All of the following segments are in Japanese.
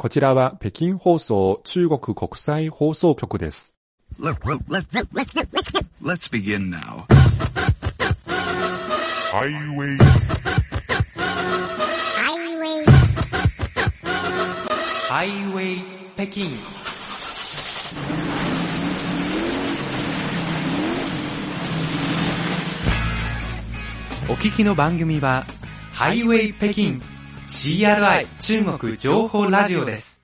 こちらは北京放送中国国際放送局です。Let, let, let, let, let, let's begin now. Highway, Highway, ハイウェイ北京お聞きの番組はハイウェイ北京 CRI 中国情報ラジオです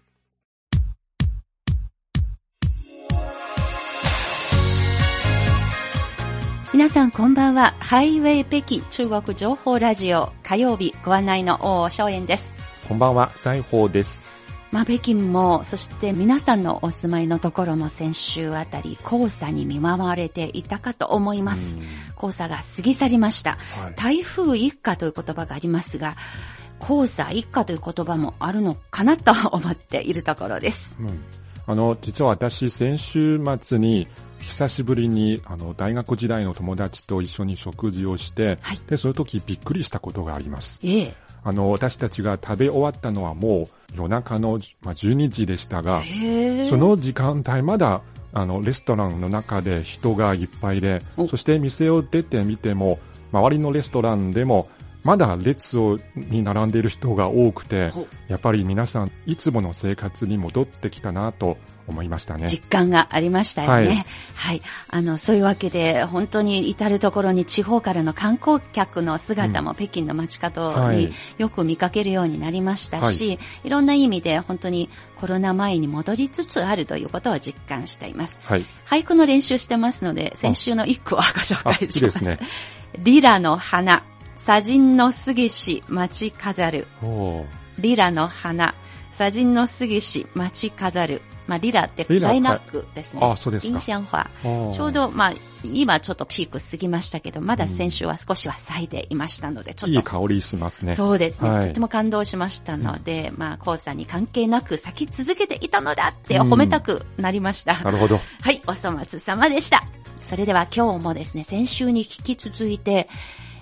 皆さんこんばんは。ハイウェイ北京中国情報ラジオ火曜日ご案内の大正円です。こんばんは、西宝です。まあ、北京も、そして皆さんのお住まいのところも先週あたり黄砂に見舞われていたかと思います。黄砂が過ぎ去りました。はい台風一過という言葉がありますが、黄砂一過という言葉もあるのかなと思っているところです。うんあの、実は私、先週末に、久しぶりに、あの、大学時代の友達と一緒に食事をして、はいで、その時びっくりしたことがあります。ええ。あの、私たちが食べ終わったのはもう夜中の、まあ、12時でしたが、へえ。その時間帯まだ、あの、レストランの中で人がいっぱいでお、そして店を出てみても、周りのレストランでも、まだ列をに並んでいる人が多くてお、やっぱり皆さん、いつもの生活に戻ってきたなと思いましたね。実感がありましたよね。ははいい。あの、そういうわけで、本当に至るところに地方からの観光客の姿も北京の街角にはいよく見かけるようになりましたし、い、ろんな意味で本当にコロナ前に戻りつつあるということを実感しています。はい。俳句の練習してますので、先週の一句をご紹介します。いですね。リラの花、砂人の杉し街飾る。リラの花、砂人の杉し街飾る。まあ、リラってリラライナックですね。あそうですか印象花。ちょうど、まあ、今ちょっとピーク過ぎましたけど、まだ先週は少しは咲いていましたので、ちょっと。いい香りしますね。そうですね、はいとても感動しましたので、まあ、黄砂に関係なく咲き続けていたのだって褒めたくなりました。なるほど。はい、お粗末様でした。それでは今日もですね、先週に引き続いて、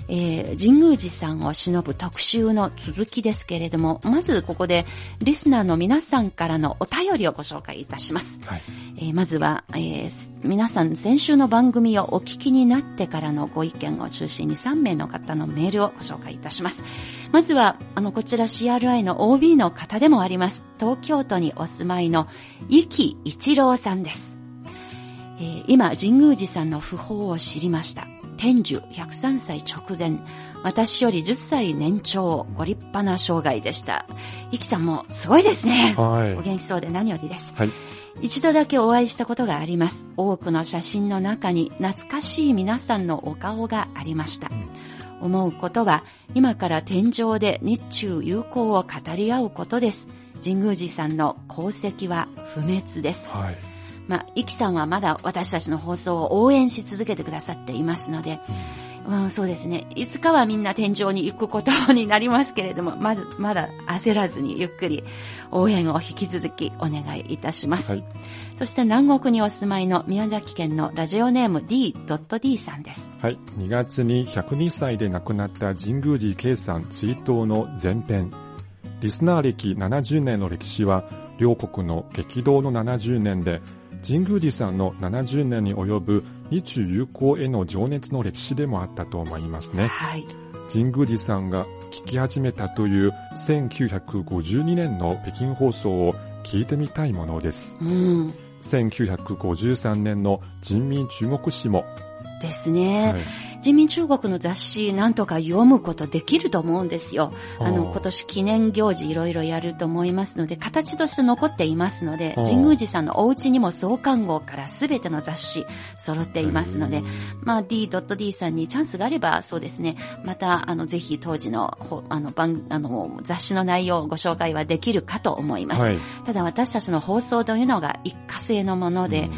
えー、神宮寺さんを忍ぶ特集の続きですけれども、まずここでリスナーの皆さんからのお便りをご紹介いたします。はい。えーまずは、えーす皆さん先週の番組をお聞きになってからのご意見を中心に3名の方のメールをご紹介いたします。まずは、あの、こちら CRI の OB の方でもあります。東京都にお住まいの、生き一郎さんです。えー今、神宮寺さんの訃報を知りました。天寿103歳直前、私より10歳年長、ご立派な生涯でした。イキさんもすごいですね。はいお元気そうで何よりです。はい。一度だけお会いしたことがあります。多くの写真の中に懐かしい皆さんのお顔がありました。思うことは、今から天井で日中友好を語り合うことです。神宮寺さんの功績は不滅です。はい。まあ、イキさんはまだ私たちの放送を応援し続けてくださっていますので、うん、そうですね。いつかはみんな天井に行くことになりますけれども、まだ、まだ焦らずにゆっくり応援を引き続きお願いいたします。はい。そして南国にお住まいの宮崎県のラジオネーム D.D さんです。はい。2月に102歳で亡くなった神宮寺圭さん追悼の前編。リスナー歴70年の歴史は、両国の激動の70年で、神宮寺さんの70年に及ぶ日中友好への情熱の歴史でもあったと思いますね。はい。神宮寺さんが聞き始めたという1952年の北京放送を聞いてみたいものです。うん。1953年の人民中国史も、ですね。はい人民中国の雑誌なんとか読むことできると思うんですよ。あの、今年記念行事いろいろやると思いますので、形として残っていますので、神宮寺さんのお家にも創刊号からすべての雑誌揃っていますので、まあ D.D さんにチャンスがあれば、そうですね、また、あの、ぜひ当時の、ほあの、番、あの、雑誌の内容をご紹介はできるかと思います。はい。ただ私たちの放送というのが一過性のもので、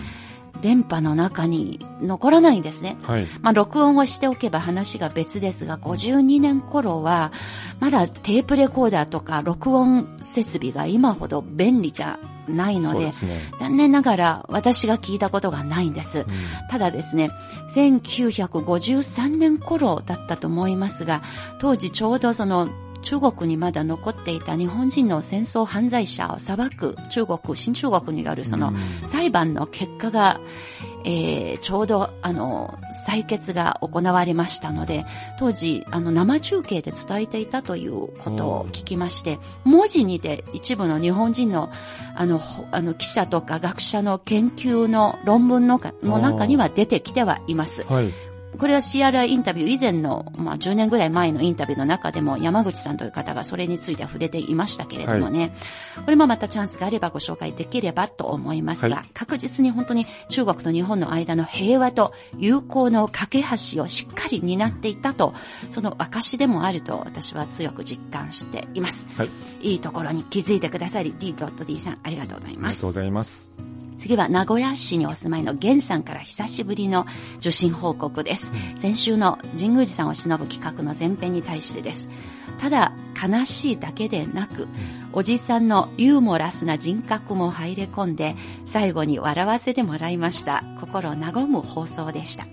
電波の中に残らないんですね。はい。まあ、録音をしておけば話が別ですが、52年頃は、まだテープレコーダーとか録音設備が今ほど便利じゃないので、ですね。残念ながら私が聞いたことがないんです。ただですね、1953年頃だったと思いますが、当時ちょうどその中国にまだ残っていた日本人の戦争犯罪者を裁く中国、新中国によるその裁判の結果が、えー、ちょうど、あの、採決が行われましたので、当時、あの、生中継で伝えていたということを聞きまして、文字にて一部の日本人の、あの、あの、記者とか学者の研究の論文のの中には出てきてはいます。はい。これは CRI インタビュー以前の、まあ、10年ぐらい前のインタビューの中でも山口さんという方がそれについて触れていましたけれどもね、はい、これもまたチャンスがあればご紹介できればと思いますが、はい、確実に本当に中国と日本の間の平和と友好の架け橋をしっかり担っていたと、その証でもあると私は強く実感しています。はい、いいところに気づいてくださり、D.D さんありがとうございます。ありがとうございます。次は名古屋市にお住まいの源さんから久しぶりの受信報告です。うん、先週の神宮寺さんを忍ぶ企画の前編に対してです。ただ悲しいだけでなく、おじさんのユーモラスな人格も入れ込んで、最後に笑わせてもらいました。心和む放送でした。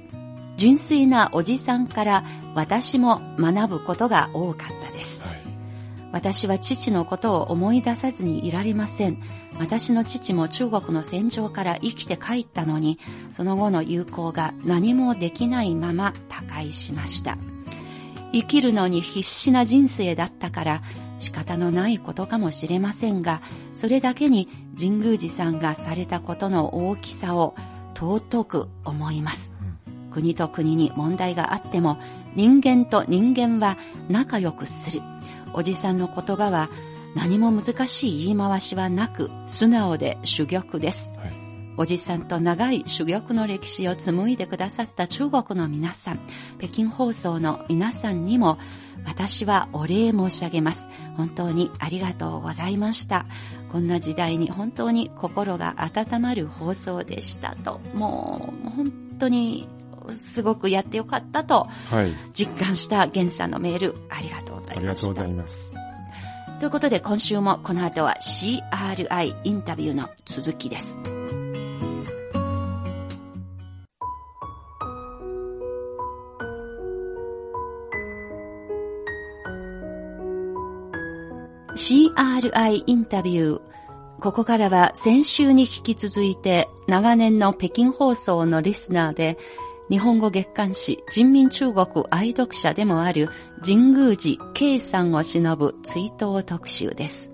純粋なおじさんから私も学ぶことが多かったです。私は父のことを思い出さずにいられません。私の父も中国の戦場から生きて帰ったのに、その後の友好が何もできないまま他界しました。生きるのに必死な人生だったから仕方のないことかもしれませんが、それだけに神宮寺さんがされたことの大きさを尊く思います。国と国に問題があっても、人間と人間は仲良くする。おじさんの言葉は何も難しい言い回しはなく、素直で珠玉です。はい、おじさんと長い珠玉の歴史を紡いでくださった中国の皆さん、北京放送の皆さんにも、私はお礼申し上げます。本当にありがとうございました。こんな時代に本当に心が温まる放送でしたと。もう、本当にすごくやってよかったと、実感した源さんのメール、ありがとうございました。ありがとうございます。ということで今週もこの後は CRI インタビューの続きです。CRI インタビュー。ここからは先週に引き続いて長年の北京放送のリスナーで日本語月刊誌人民中国愛読者でもある神宮寺圭さんを忍ぶ追悼特集です。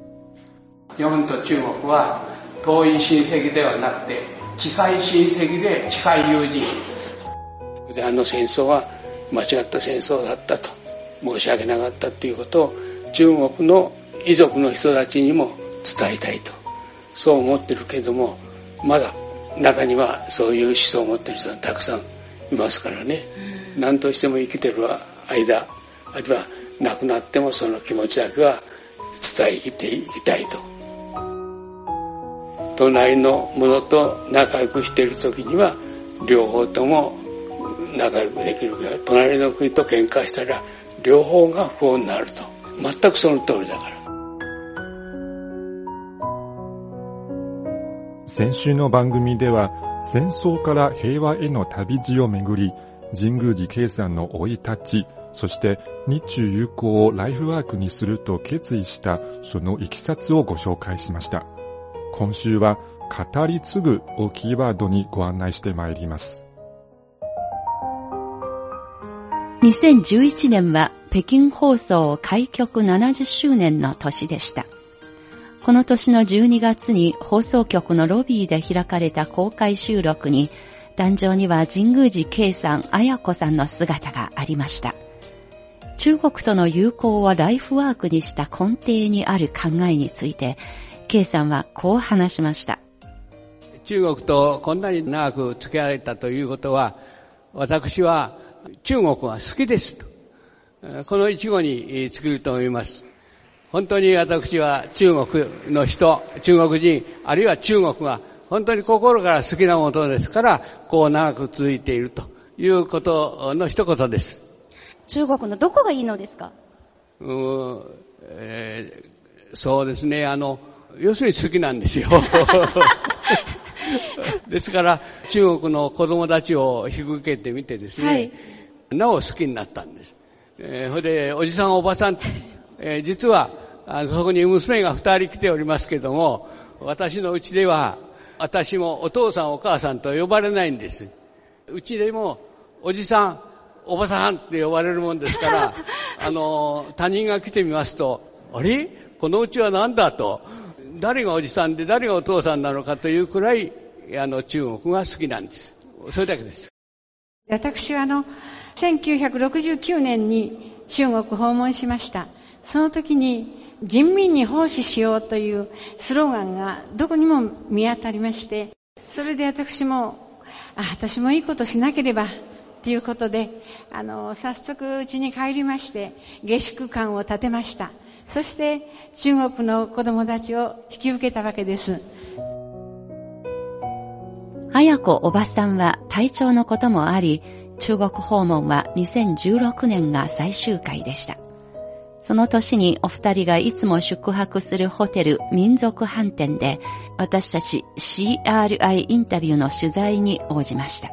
日本と中国は遠い親戚ではなくて近い親戚で近い友人。であの戦争は間違った戦争だったと申し訳なかったということを中国の遺族の人たちにも伝えたいとそう思ってるけどもまだ中にはそういう思想を持ってる人がたくさんいますからね、何としても生きてる間あるいは亡くなってもその気持ちだけは伝えていきたいと。隣の者と仲良くしている時には両方とも仲良くできる。けど隣の国と喧嘩したら両方が不幸になると。全くその通りだから。先週の番組では戦争から平和への旅路をめぐり、神宮寺圭さんの生い立ち、そして日中友好をライフワークにすると決意したそのいきさつをご紹介しました。今週は語り継ぐをキーワードにご案内してまいります。2011年は北京放送開局70周年の年でした。この年の12月に放送局のロビーで開かれた公開収録に、壇上には神宮寺圭さん、綾子さんの姿がありました。中国との友好をライフワークにした根底にある考えについて、圭さんはこう話しました。中国とこんなに長く付き合えたということは、私は中国が好きですと。この一語に尽きると思います。本当に私は中国の人、中国人、あるいは中国が本当に心から好きなものですから、こう長く続いているということの一言です。中国のどこがいいのですか？うん、えー、そうですね、あの、要するに好きなんですよ。ですから、中国の子供たちを引き受けてみてですね、はい、なお好きになったんです。えー、それで、おじさんおばさんえー、実は、あの、そこに娘が二人来ておりますけども、私のうちでは、私もお父さんお母さんと呼ばれないんです。うちでも、おじさん、おばさんって呼ばれるもんですから、あの、他人が来てみますと、あれ？このうちは何だと、誰がおじさんで誰がお父さんなのかというくらい、あの、中国が好きなんです。それだけです。私はあの、1969年に中国訪問しました。その時に、人民に奉仕しようというスローガンがどこにも見当たりまして、それで私も、あ、私もいいことしなければ、ということで、あの、早速家に帰りまして、下宿館を建てました。そして、中国の子供たちを引き受けたわけです。綾子おばさんは体調のこともあり、中国訪問は2016年が最終回でした。その年にお二人がいつも宿泊するホテル民族飯店で私たち CRI インタビューの取材に応じました。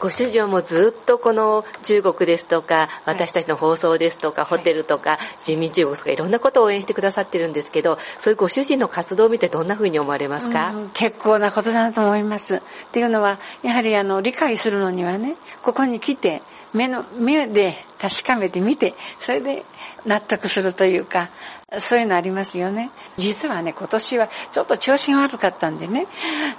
ご主人はもうずっとこの中国ですとか、私たちの放送ですとか、ホテルとか、人民中国とかいろんなことを応援してくださってるんですけど、そういうご主人の活動を見てどんなふうに思われますか、うん、結構なことだと思います。っていうのは、やはりあの、理解するのにはね、ここに来て、目の、目で確かめてみて、それで納得するというか、そういうのありますよね。実はね、今年はちょっと調子が悪かったんでね、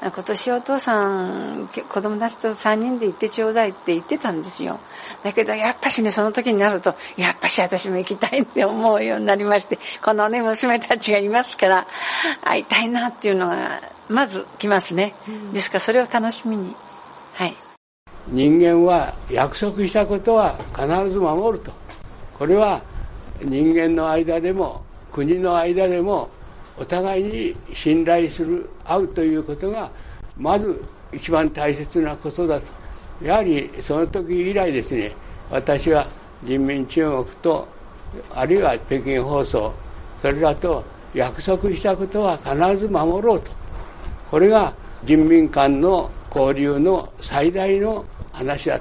今年お父さん、子供たちと3人で行ってちょうだいって言ってたんですよ。だけど、やっぱしね、その時になると、やっぱし私も行きたいって思うようになりまして、このね、娘たちがいますから、会いたいなっていうのが、まず来ますね。ですから、それを楽しみに。はい。人間は約束したことは必ず守ると。これは人間の間でも国の間でもお互いに信頼する会うということがまず一番大切なことだとやはりその時以来ですね私は人民中国とあるいは北京放送それらと約束したことは必ず守ろうとこれが人民間の交流の最大の話だ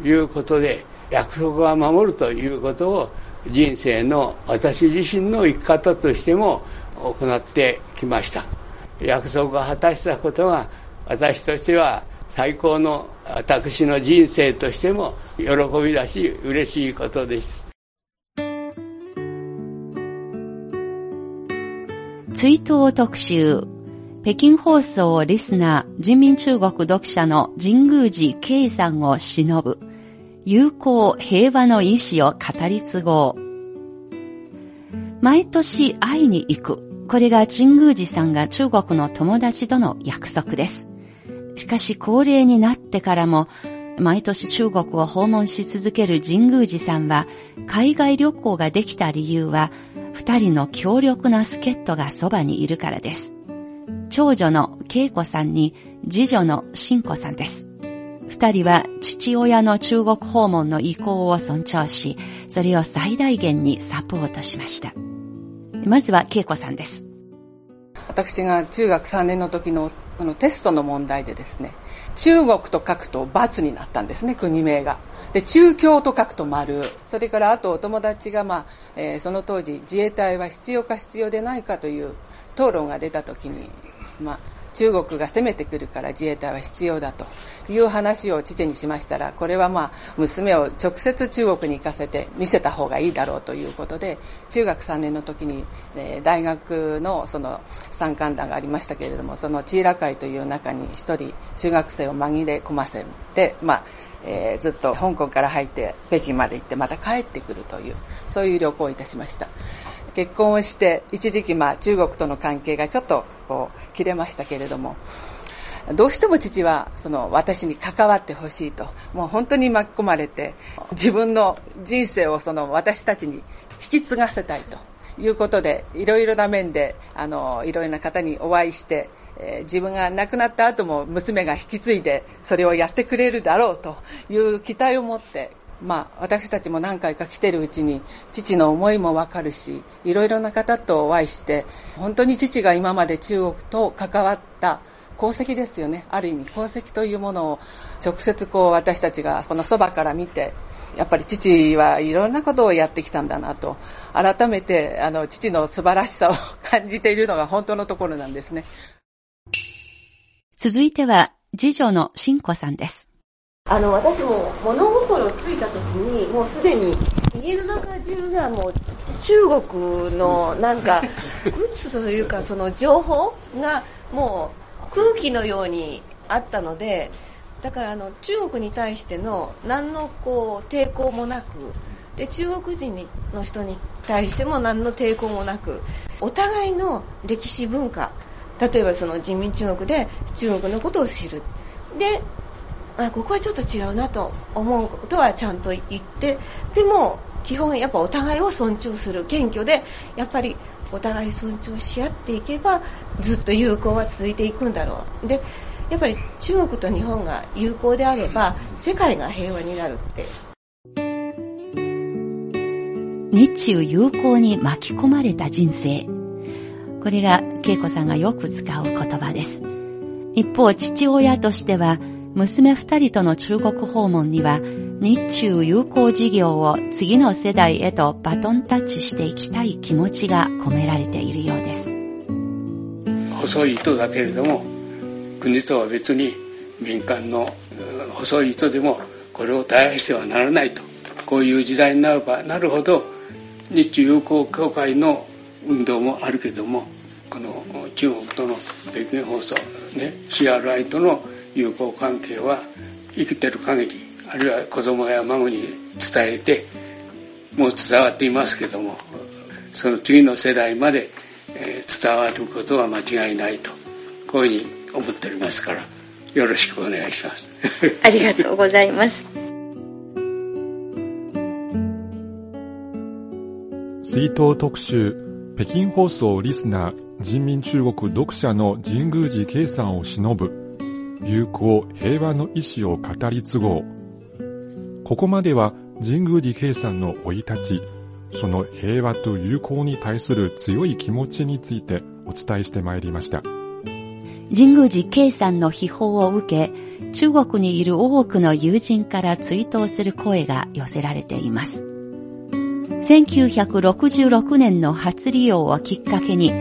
ということで約束は守るということを人生の私自身の生き方としても行ってきました。約束を果たしたことが私としては最高の私の人生としても喜びだし嬉しいことです。追悼特集北京放送リスナー人民中国読者の神宮寺圭さんを忍ぶ友好平和の意志を語り継ごう。毎年会いに行く。これが神宮寺さんが中国の友達との約束です。しかし高齢になってからも、毎年中国を訪問し続ける神宮寺さんは、海外旅行ができた理由は、二人の強力な助っ人がそばにいるからです。長女の恵子さんに、次女の新子さんです。二人は父親の中国訪問の意向を尊重し、それを最大限にサポートしました。まずは恵子さんです。私が中学3年の時のこのテストの問題でですね、中国と書くと×になったんですね、国名が。で、中京と書くと丸。それからあとお友達が、まあ、えー、その当時自衛隊は必要か必要でないかという討論が出た時に、まあ、中国が攻めてくるから自衛隊は必要だという話を父にしましたら、これはまあ、娘を直接中国に行かせて見せた方がいいだろうということで、中学3年の時に、えー、大学のその参観団がありましたけれども、そのチーラ会という中に一人中学生を紛れ込ませて、まあ、えー、ずっと香港から入って北京まで行ってまた帰ってくるという、そういう旅行をいたしました。結婚をして、一時期まあ中国との関係がちょっとこう切れましたけれども、どうしても父はその私に関わってほしいと、もう本当に巻き込まれて、自分の人生をその私たちに引き継がせたいということで、いろいろな面で、あの、いろいろな方にお会いして、え、自分が亡くなった後も娘が引き継いでそれをやってくれるだろうという期待を持ってまあ、私たちも何回か来てるうちに父の思いもわかるしいろいろな方とお会いして本当に父が今まで中国と関わった功績ですよね。ある意味功績というものを直接こう私たちがこのそばから見て、やっぱり父はいろんなことをやってきたんだなと、改めてあの父の素晴らしさを感じているのが本当のところなんですね。続いては、次女のし子さんです。あの、私も物心ついた時に、もうすでに家の中中がもう中国のなんか、グッズというかその情報がもう空気のようにあったので、だからあの中国に対しての何のこう抵抗もなく、で中国人の人に対しても何の抵抗もなく、お互いの歴史文化、例えばその人民中国で中国のことを知る。で、あここはちょっと違うなと思うことはちゃんと言って、でも基本やっぱお互いを尊重する謙虚で、やっぱりお互い尊重し合っていけばずっと友好は続いていくんだろう。で、やっぱり中国と日本が友好であれば世界が平和になるって。日中友好に巻き込まれた人生。これが恵子さんがよく使う言葉です。一方、父親としては、娘二人との中国訪問には、日中友好事業を次の世代へとバトンタッチしていきたい気持ちが込められているようです。細い糸だけれども、国とは別に民間の細い糸でもこれを絶やしてはならないと。こういう時代になればなるほど、日中友好協会の運動もあるけどもこの中国との北京放送ね CRI との友好関係は生きてる限りあるいは子供や孫に伝えてもう伝わっていますけどもその次の世代まで伝わることは間違いないとこういうふうに思っておりますからよろしくお願いします。ありがとうございます。追悼特集北京放送リスナー人民中国読者の神宮寺圭さんを忍ぶ友好平和の意志を語り継ごう。ここまでは神宮寺圭さんの生い立ちその平和と友好に対する強い気持ちについてお伝えしてまいりました。神宮寺圭さんの秘宝を受け中国にいる多くの友人から追悼する声が寄せられています。1966年の初利用をきっかけに、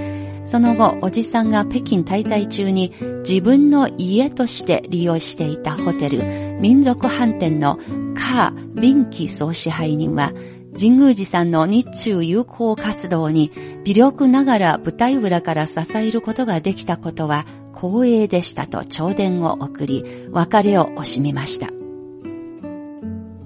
その後、おじさんが北京滞在中に自分の家として利用していたホテル、民族飯店のカー・ビンキ総支配人は、神宮寺さんの日中友好活動に微力ながら舞台裏から支えることができたことは光栄でしたと頂電を送り、別れを惜しみました。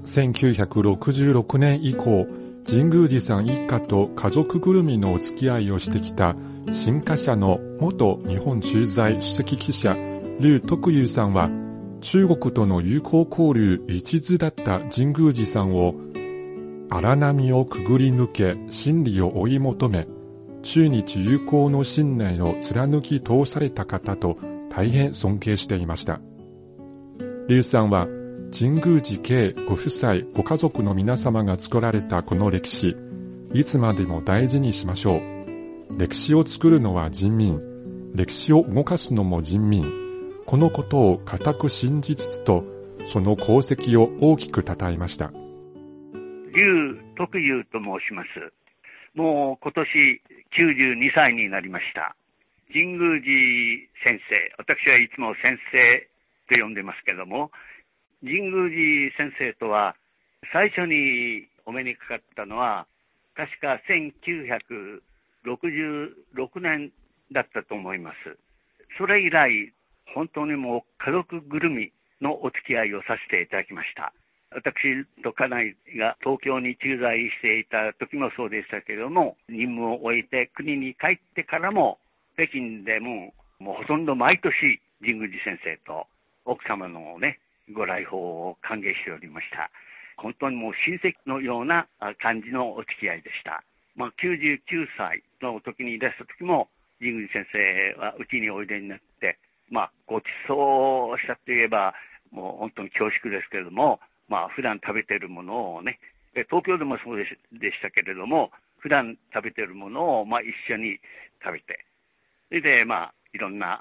1966年以降、神宮寺さん一家と家族ぐるみのお付き合いをしてきた新華社の元日本駐在主席記者、劉徳友さんは、中国との友好交流一途だった神宮寺さんを、荒波をくぐり抜け、真理を追い求め、中日友好の信念を貫き通された方と大変尊敬していました。劉さんは、神宮寺系ご夫妻、ご家族の皆様が作られたこの歴史、いつまでも大事にしましょう。歴史を作るのは人民、歴史を動かすのも人民。このことを固く信じつつと、その功績を大きく称えました。劉徳友と申します。もう今年92歳になりました。神宮寺先生、私はいつも先生と呼んでますけども、神宮寺先生とは最初にお目にかかったのは確か66年だったと思います。それ以来、本当にもう家族ぐるみのお付き合いをさせていただきました。私と家内が東京に駐在していた時もそうでしたけれども、任務を終えて国に帰ってからも、北京でももうほとんど毎年、神宮寺先生と奥様のね、ご来訪を歓迎しておりました。本当にもう親戚のような感じのお付き合いでした。まあ、99歳の時にいらした時も、神宮寺先生はうちにおいでになって、まあ、ごちそうしたといえば、もう本当に恐縮ですけれども、まあ、普段食べてるものをね、東京でもそうでしたけれども、普段食べてるものを、まあ、一緒に食べて、それで、まあ、いろんな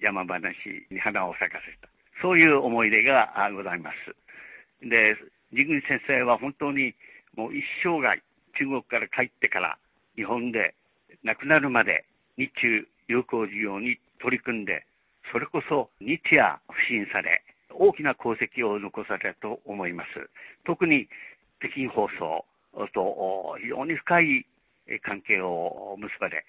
山話に花を咲かせた。そういう思い出がございます。で、神宮寺先生は本当にもう一生涯、中国から帰ってから日本で亡くなるまで日中友好事業に取り組んで、それこそ日夜不信され、大きな功績を残されたと思います。特に北京放送と非常に深い関係を結ばれ、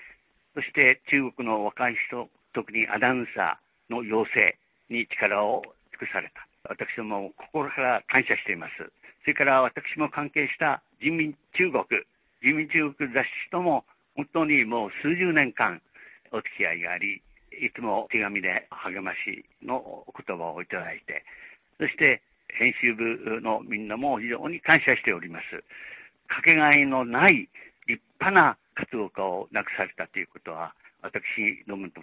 そして中国の若い人、特にアナウンサーの養成に力を尽くされた。私ども心から感謝しています。それから私も関係した人民中国、人民中国雑誌とも本当にもう数十年間お付き合いがあり、いつも手紙で励ましの言葉をいただいて、そして編集部のみんなも非常に感謝しております。かけがえのない立派な活動家を亡くされたということは、私どもと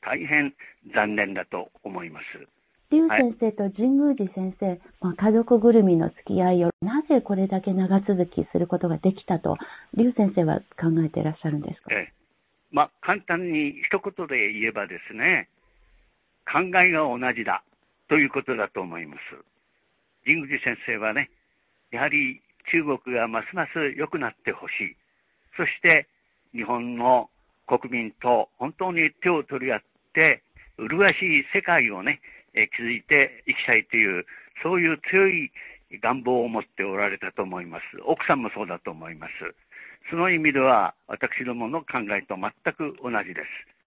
大変残念だと思います。劉先生と神宮寺先生、はい、まあ、家族ぐるみの付き合いをなぜこれだけ長続きすることができたと、劉先生は考えていらっしゃるんですか、ええまあ、簡単に一言で言えばですね、考えが同じだということだと思います。神宮寺先生はね、やはり中国がますます良くなってほしい。そして日本の国民と本当に手を取り合って、麗しい世界をね、え築いていきたいという、そういう強い願望を持っておられたと思います。奥さんもそうだと思います。その意味では、私どもの考えと全く同じです。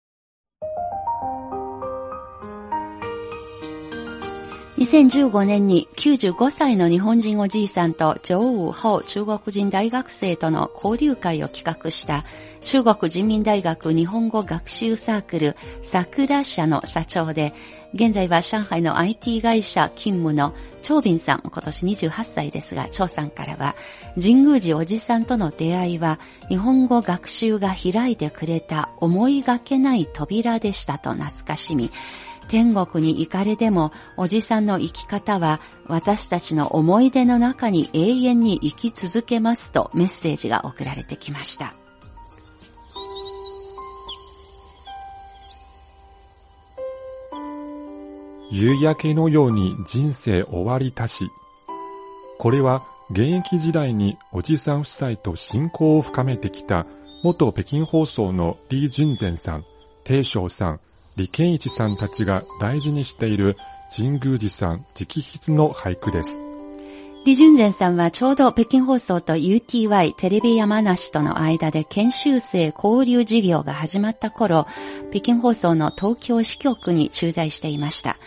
2015年に95歳の日本人おじいさんと上武後中国人大学生との交流会を企画した中国人民大学日本語学習サークル桜社の社長で、現在は上海の IT 会社勤務の長斌さん、今年28歳ですが、長さんからは、神宮寺おじさんとの出会いは、日本語学習が開いてくれた思いがけない扉でしたと懐かしみ、天国に行かれても、おじさんの生き方は私たちの思い出の中に永遠に生き続けますとメッセージが送られてきました。夕焼けのように人生終わりたし。これは現役時代におじさん夫妻と親交を深めてきた元北京放送の李淳善さん、鄭翔さん、李健一さんたちが大事にしている神宮寺さん直筆の俳句です。李淳善さんはちょうど北京放送と UTY テレビ山梨との間で研修生交流事業が始まった頃、北京放送の東京支局に駐在していました。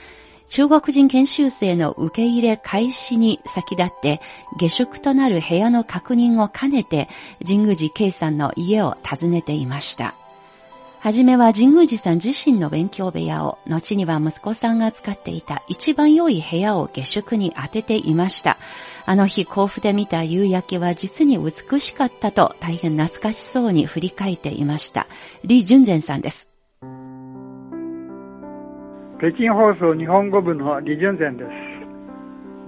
中国人研修生の受け入れ開始に先立って下宿となる部屋の確認を兼ねて神宮寺圭さんの家を訪ねていました。はじめは神宮寺さん自身の勉強部屋を、後には息子さんが使っていた一番良い部屋を下宿に当てていました。あの日甲府で見た夕焼けは実に美しかったと大変懐かしそうに振り返っていました。李淳善さんです。北京放送日本語部の李淳善です。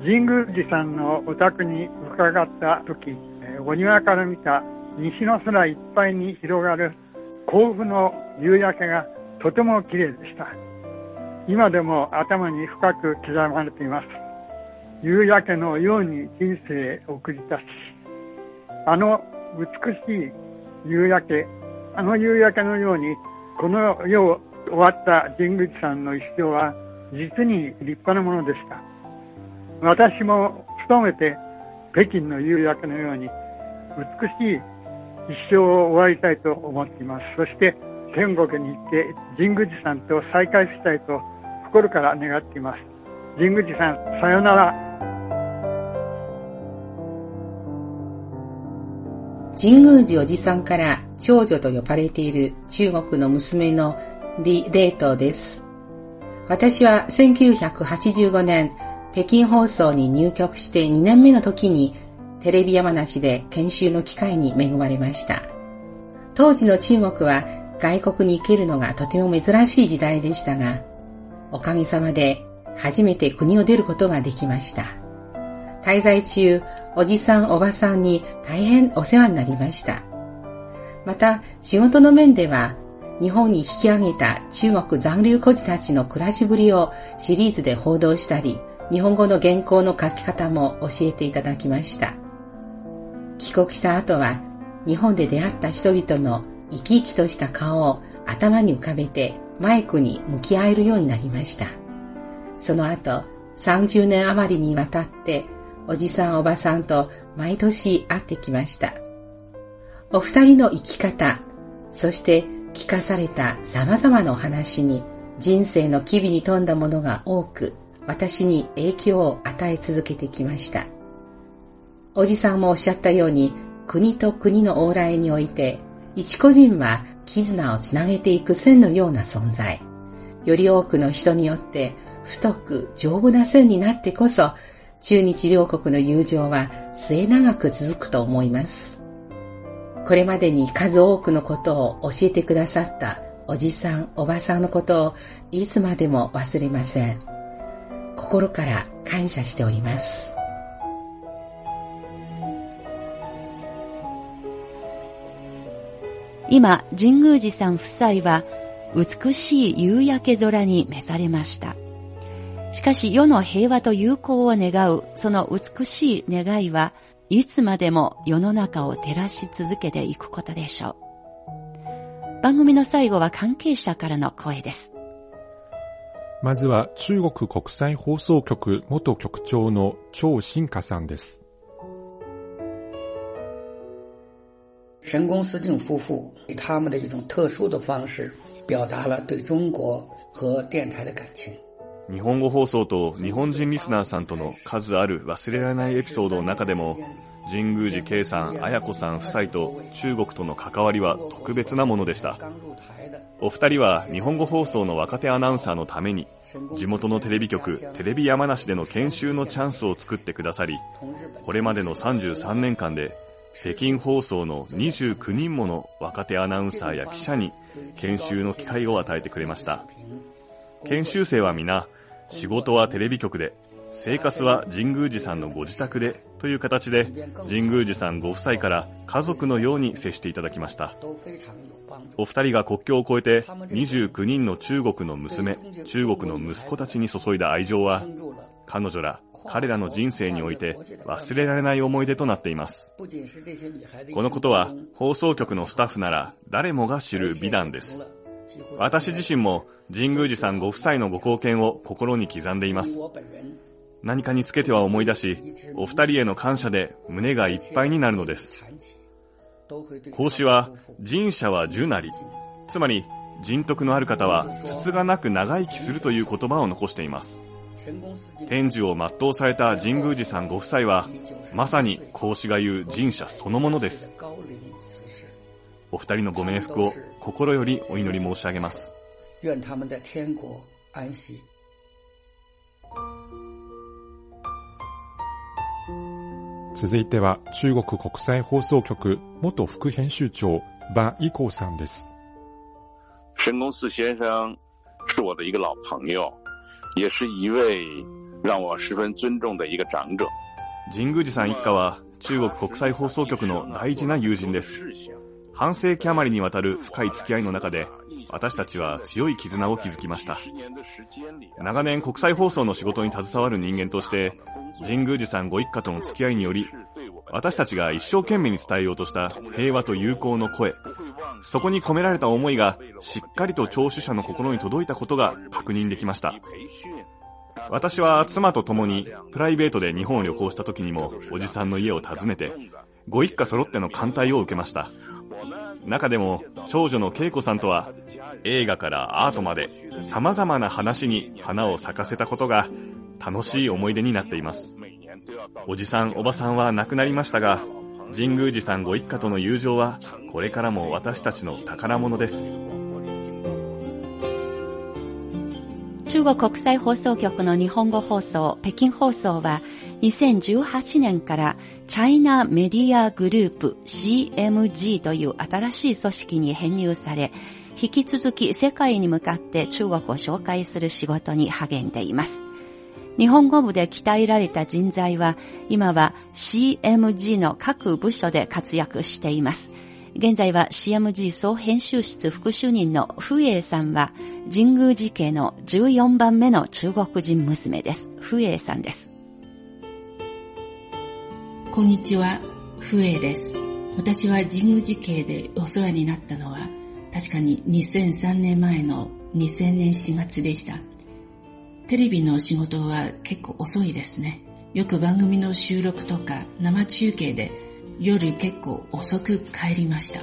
神宮寺さんのお宅に伺った時、お庭から見た西の空いっぱいに広がる甲府の夕焼けがとても綺麗でした。今でも頭に深く刻まれています。夕焼けのように人生を送り出し、あの美しい夕焼け、あの夕焼けのように、この世を終わった神宮寺さんの一生は実に立派なものでした。私も努めて北京の夕焼けのように美しい一生を終わりたいと思っています。そして天国に行って神宮寺さんと再会したいと心から願っています。神宮寺さん、さよなら。神宮寺おじさんから長女と呼ばれている中国の娘の李レートです。私は1985年北京放送に入局して2年目の時にテレビ山梨で研修の機会に恵まれました。当時の中国は外国に行けるのがとても珍しい時代でしたが、おかげさまで初めて国を出ることができました。滞在中、おじさんおばさんに大変お世話になりました。また、仕事の面では、日本に引き上げた中国残留孤児たちの暮らしぶりをシリーズで報道したり、日本語の原稿の書き方も教えていただきました。帰国した後は、日本で出会った人々の生き生きとした顔を頭に浮かべてマイクに向き合えるようになりました。その後、30年余りにわたって、おじさんおばさんと毎年会ってきました。お二人の生き方、そして聞かされた様々なお話に人生の機微に富んだものが多く、私に影響を与え続けてきました。おじさんもおっしゃったように、国と国の往来において、一個人は絆をつなげていく線のような存在。より多くの人によって太く丈夫な線になってこそ、中日両国の友情は末永く続くと思います。これまでに数多くのことを教えてくださったおじさん、おばさんのことをいつまでも忘れません。心から感謝しております。今、神宮寺さん夫妻は美しい夕焼け空に召されました。しかし世の平和と友好を願うその美しい願いはいつまでも世の中を照らし続けていくことでしょう。番組の最後は関係者からの声です。まずは中国国際放送局元局長の張新華さんです。神宫思敬夫妇以他们的一种特殊的方式，表达了对中国和电台的感情。日本語放送と日本人リスナーさんとの数ある忘れられないエピソードの中でも、神宮寺圭さん、綾子さん夫妻と中国との関わりは特別なものでした。お二人は日本語放送の若手アナウンサーのために、地元のテレビ局、テレビ山梨での研修のチャンスを作ってくださり、これまでの33年間で北京放送の29人もの若手アナウンサーや記者に研修の機会を与えてくれました。研修生は皆、仕事はテレビ局で、生活は神宮寺さんのご自宅でという形で、神宮寺さんご夫妻から家族のように接していただきました。お二人が国境を越えて29人の中国の娘、中国の息子たちに注いだ愛情は、彼女ら彼らの人生において忘れられない思い出となっています。このことは放送局のスタッフなら誰もが知る美談です。私自身も神宮寺さんご夫妻のご貢献を心に刻んでいます。何かにつけては思い出し、お二人への感謝で胸がいっぱいになるのです。孔子は、人者は樹なり、つまり人徳のある方は、つつがなく長生きするという言葉を残しています。天寿を全うされた神宮寺さんご夫妻は、まさに孔子が言う神社そのものです。お二人のご冥福を心よりお祈り申し上げます。続いては中国国際放送局元副編集長馬一光さんです。神公司先生是我的一个老朋友。也是一位让我十分尊重的一个长者。神宮寺さん一家は中国国際放送局の大事な友人です。半世紀余りにわたる深い付き合いの中で、私たちは強い絆を築きました。長年国際放送の仕事に携わる人間として、神宮寺さんご一家との付き合いにより、私たちが一生懸命に伝えようとした平和と友好の声、そこに込められた思いがしっかりと聴取者の心に届いたことが確認できました。私は妻と共にプライベートで日本を旅行した時にもおじさんの家を訪ねて、ご一家揃っての艦隊を受けました。中でも長女の恵子さんとは映画からアートまで様々な話に花を咲かせたことが楽しい思い出になっています。おじさんおばさんは亡くなりましたが、神宮寺さんご一家との友情はこれからも私たちの宝物です。中国国際放送局の日本語放送、北京放送は2018年からチャイナメディアグループ CMG という新しい組織に編入され、引き続き世界に向かって中国を紹介する仕事に励んでいます。日本語部で鍛えられた人材は、今は CMG の各部署で活躍しています。現在は CMG 総編集室副主任のフエイさんは、神宮寺家の14番目の中国人娘です。フエイさんです。こんにちは、フエイです。私は神宮寺家でお世話になったのは、確かに2003年前の2000年4月でした。テレビの仕事は結構遅いですね。よく番組の収録とか生中継で夜結構遅く帰りました。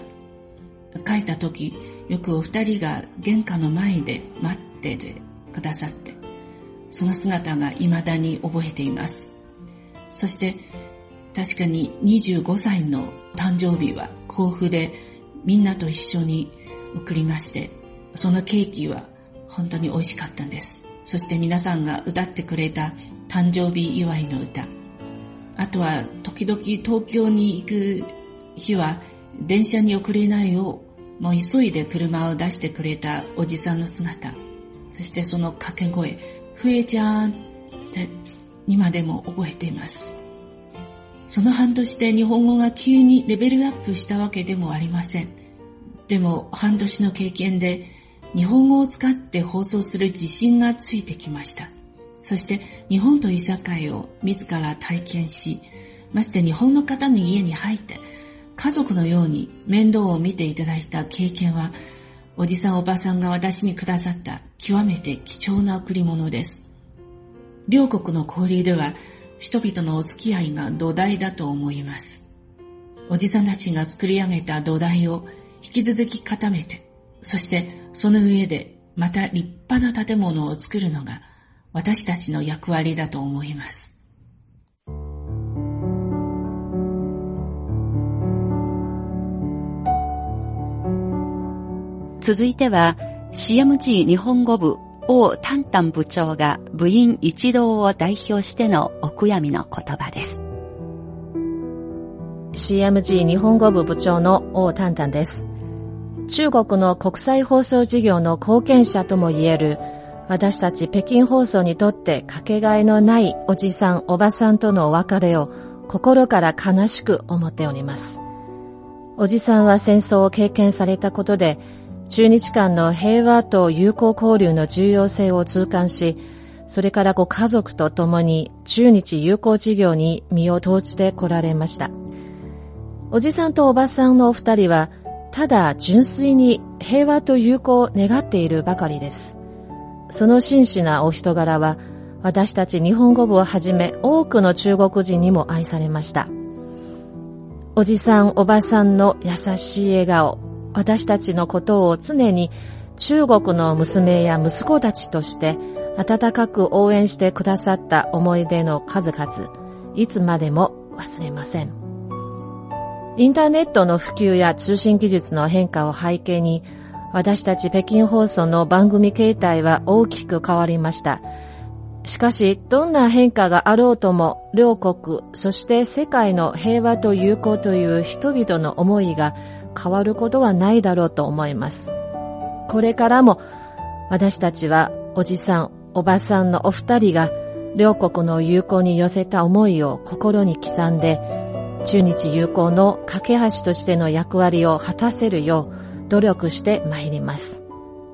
帰った時、よくお二人が玄関の前で待っててくださって、その姿が未だに覚えています。そして、確かに25歳の誕生日は甲府でみんなと一緒に送りまして、そのケーキは本当に美味しかったんです。そして皆さんが歌ってくれた誕生日祝いの歌、あとは、時々東京に行く日は、電車に遅れないよう、もう急いで車を出してくれたおじさんの姿、そしてその掛け声、ふえちゃんって今でも覚えています。その半年で日本語が急にレベルアップしたわけでもありません。でも半年の経験で日本語を使って放送する自信がついてきました。そして日本という社会を自ら体験し、まして日本の方の家に入って家族のように面倒を見ていただいた経験は、おじさんおばさんが私にくださった極めて貴重な贈り物です。両国の交流では人々のお付き合いが土台だと思います。おじさんたちが作り上げた土台を引き続き固めて、そしてその上でまた立派な建物を作るのが私たちの役割だと思います。続いては CMG 日本語部王丹丹部長が部員一同を代表してのお悔やみの言葉です。CMG 日本語部部長の王丹丹です。中国の国際放送事業の貢献者ともいえる私たち北京放送にとってかけがえのないおじさんおばさんとのお別れを心から悲しく思っております。おじさんは戦争を経験されたことで中日間の平和と友好交流の重要性を痛感し、それからご家族と共に中日友好事業に身を投じて来られました。おじさんとおばさんのお二人は、ただ純粋に平和と友好を願っているばかりです。その真摯なお人柄は、私たち日本語部をはじめ多くの中国人にも愛されました。おじさんおばさんの優しい笑顔、私たちのことを常に中国の娘や息子たちとして温かく応援してくださった思い出の数々、いつまでも忘れません。インターネットの普及や通信技術の変化を背景に、私たち北京放送の番組形態は大きく変わりました。しかし、どんな変化があろうとも、両国、そして世界の平和と友好という人々の思いが変わることはないだろうと思います。これからも、私たちはおじさん、おばさんのお二人が、両国の友好に寄せた思いを心に刻んで、中日友好の架け橋としての役割を果たせるよう、努力してまいります。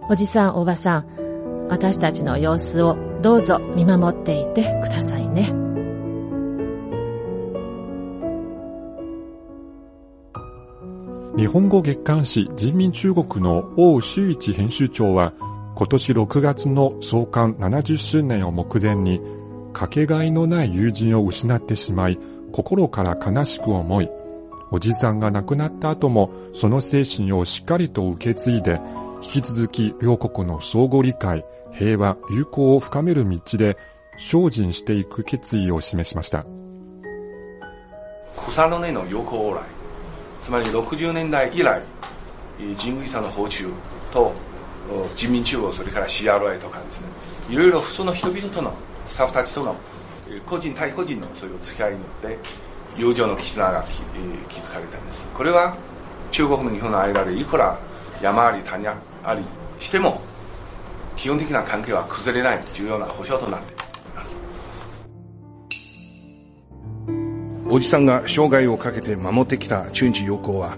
おじさん、おばさん、私たちの様子をどうぞ見守っていてくださいね。日本語月刊誌人民中国の王周一編集長は今年6月の創刊70周年を目前にかけがえのない友人を失ってしまい心から悲しく思いおじさんが亡くなった後もその精神をしっかりと受け継いで、引き続き両国の相互理解、平和、友好を深める道で精進していく決意を示しました。草の根の友好往来、つまり60年代以来、神宮さんの訪中と人民中央、それから CRI とかですね、いろいろ普通の人々とのスタッフたちとの個人対個人のそういう付き合いによって、友情の絆が築かれたんです。これは中国の日本の間でいくら山あり谷ありしても基本的な関係は崩れない重要な保障となっていまおじさんが生涯をかけて守ってきた中日友好は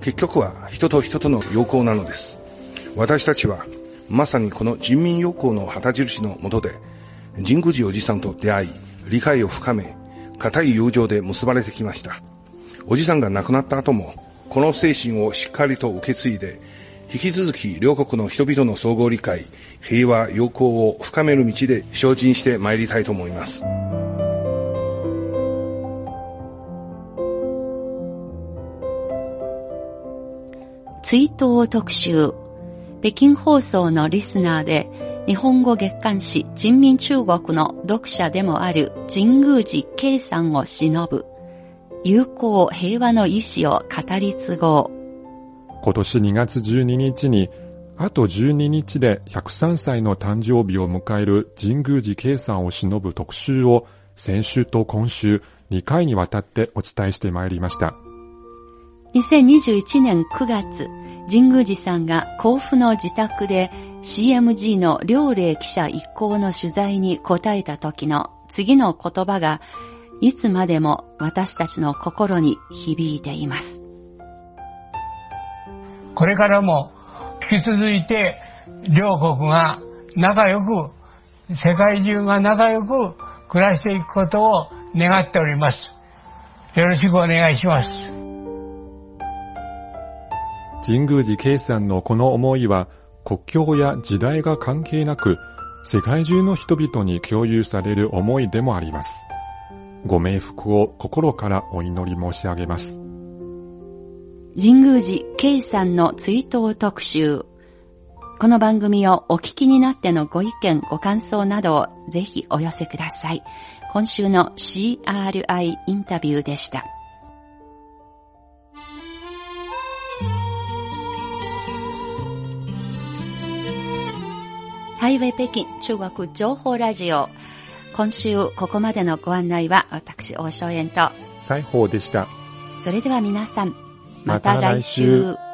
結局は人と人との友好なのです。私たちはまさにこの人民友好の旗印のもとで、神宮寺おじさんと出会い、理解を深め、固い友情で結ばれてきました。おじさんが亡くなった後も、この精神をしっかりと受け継いで、引き続き両国の人々の総合理解、平和、友好を深める道で精進してまいりたいと思います。追悼特集。北京放送のリスナーで日本語月刊誌人民中国の読者でもある神宮寺圭さんを忍ぶ。友好平和の意志を語り継ごう。今年2月12日にあと12日で103歳の誕生日を迎える神宮寺圭さんを忍ぶ特集を先週と今週2回にわたってお伝えしてまいりました。2021年9月、神宮寺さんが甲府の自宅で CMG の両霊記者一行の取材に答えた時の次の言葉がいつまでも私たちの心に響いています。これからも引き続いて両国が仲良く、世界中が仲良く暮らしていくことを願っております。よろしくお願いします。神宮寺圭さんのこの思いは国境や時代が関係なく世界中の人々に共有される思いでもあります。ご冥福を心からお祈り申し上げます。神宮寺圭さんの追悼特集。この番組をお聞きになってのご意見、ご感想などをぜひお寄せください。今週の CRI インタビューでした。ハイウェイ北京中国情報ラジオ。今週ここまでのご案内は私、大正円と西宝でした。それでは皆さん、また来週。ま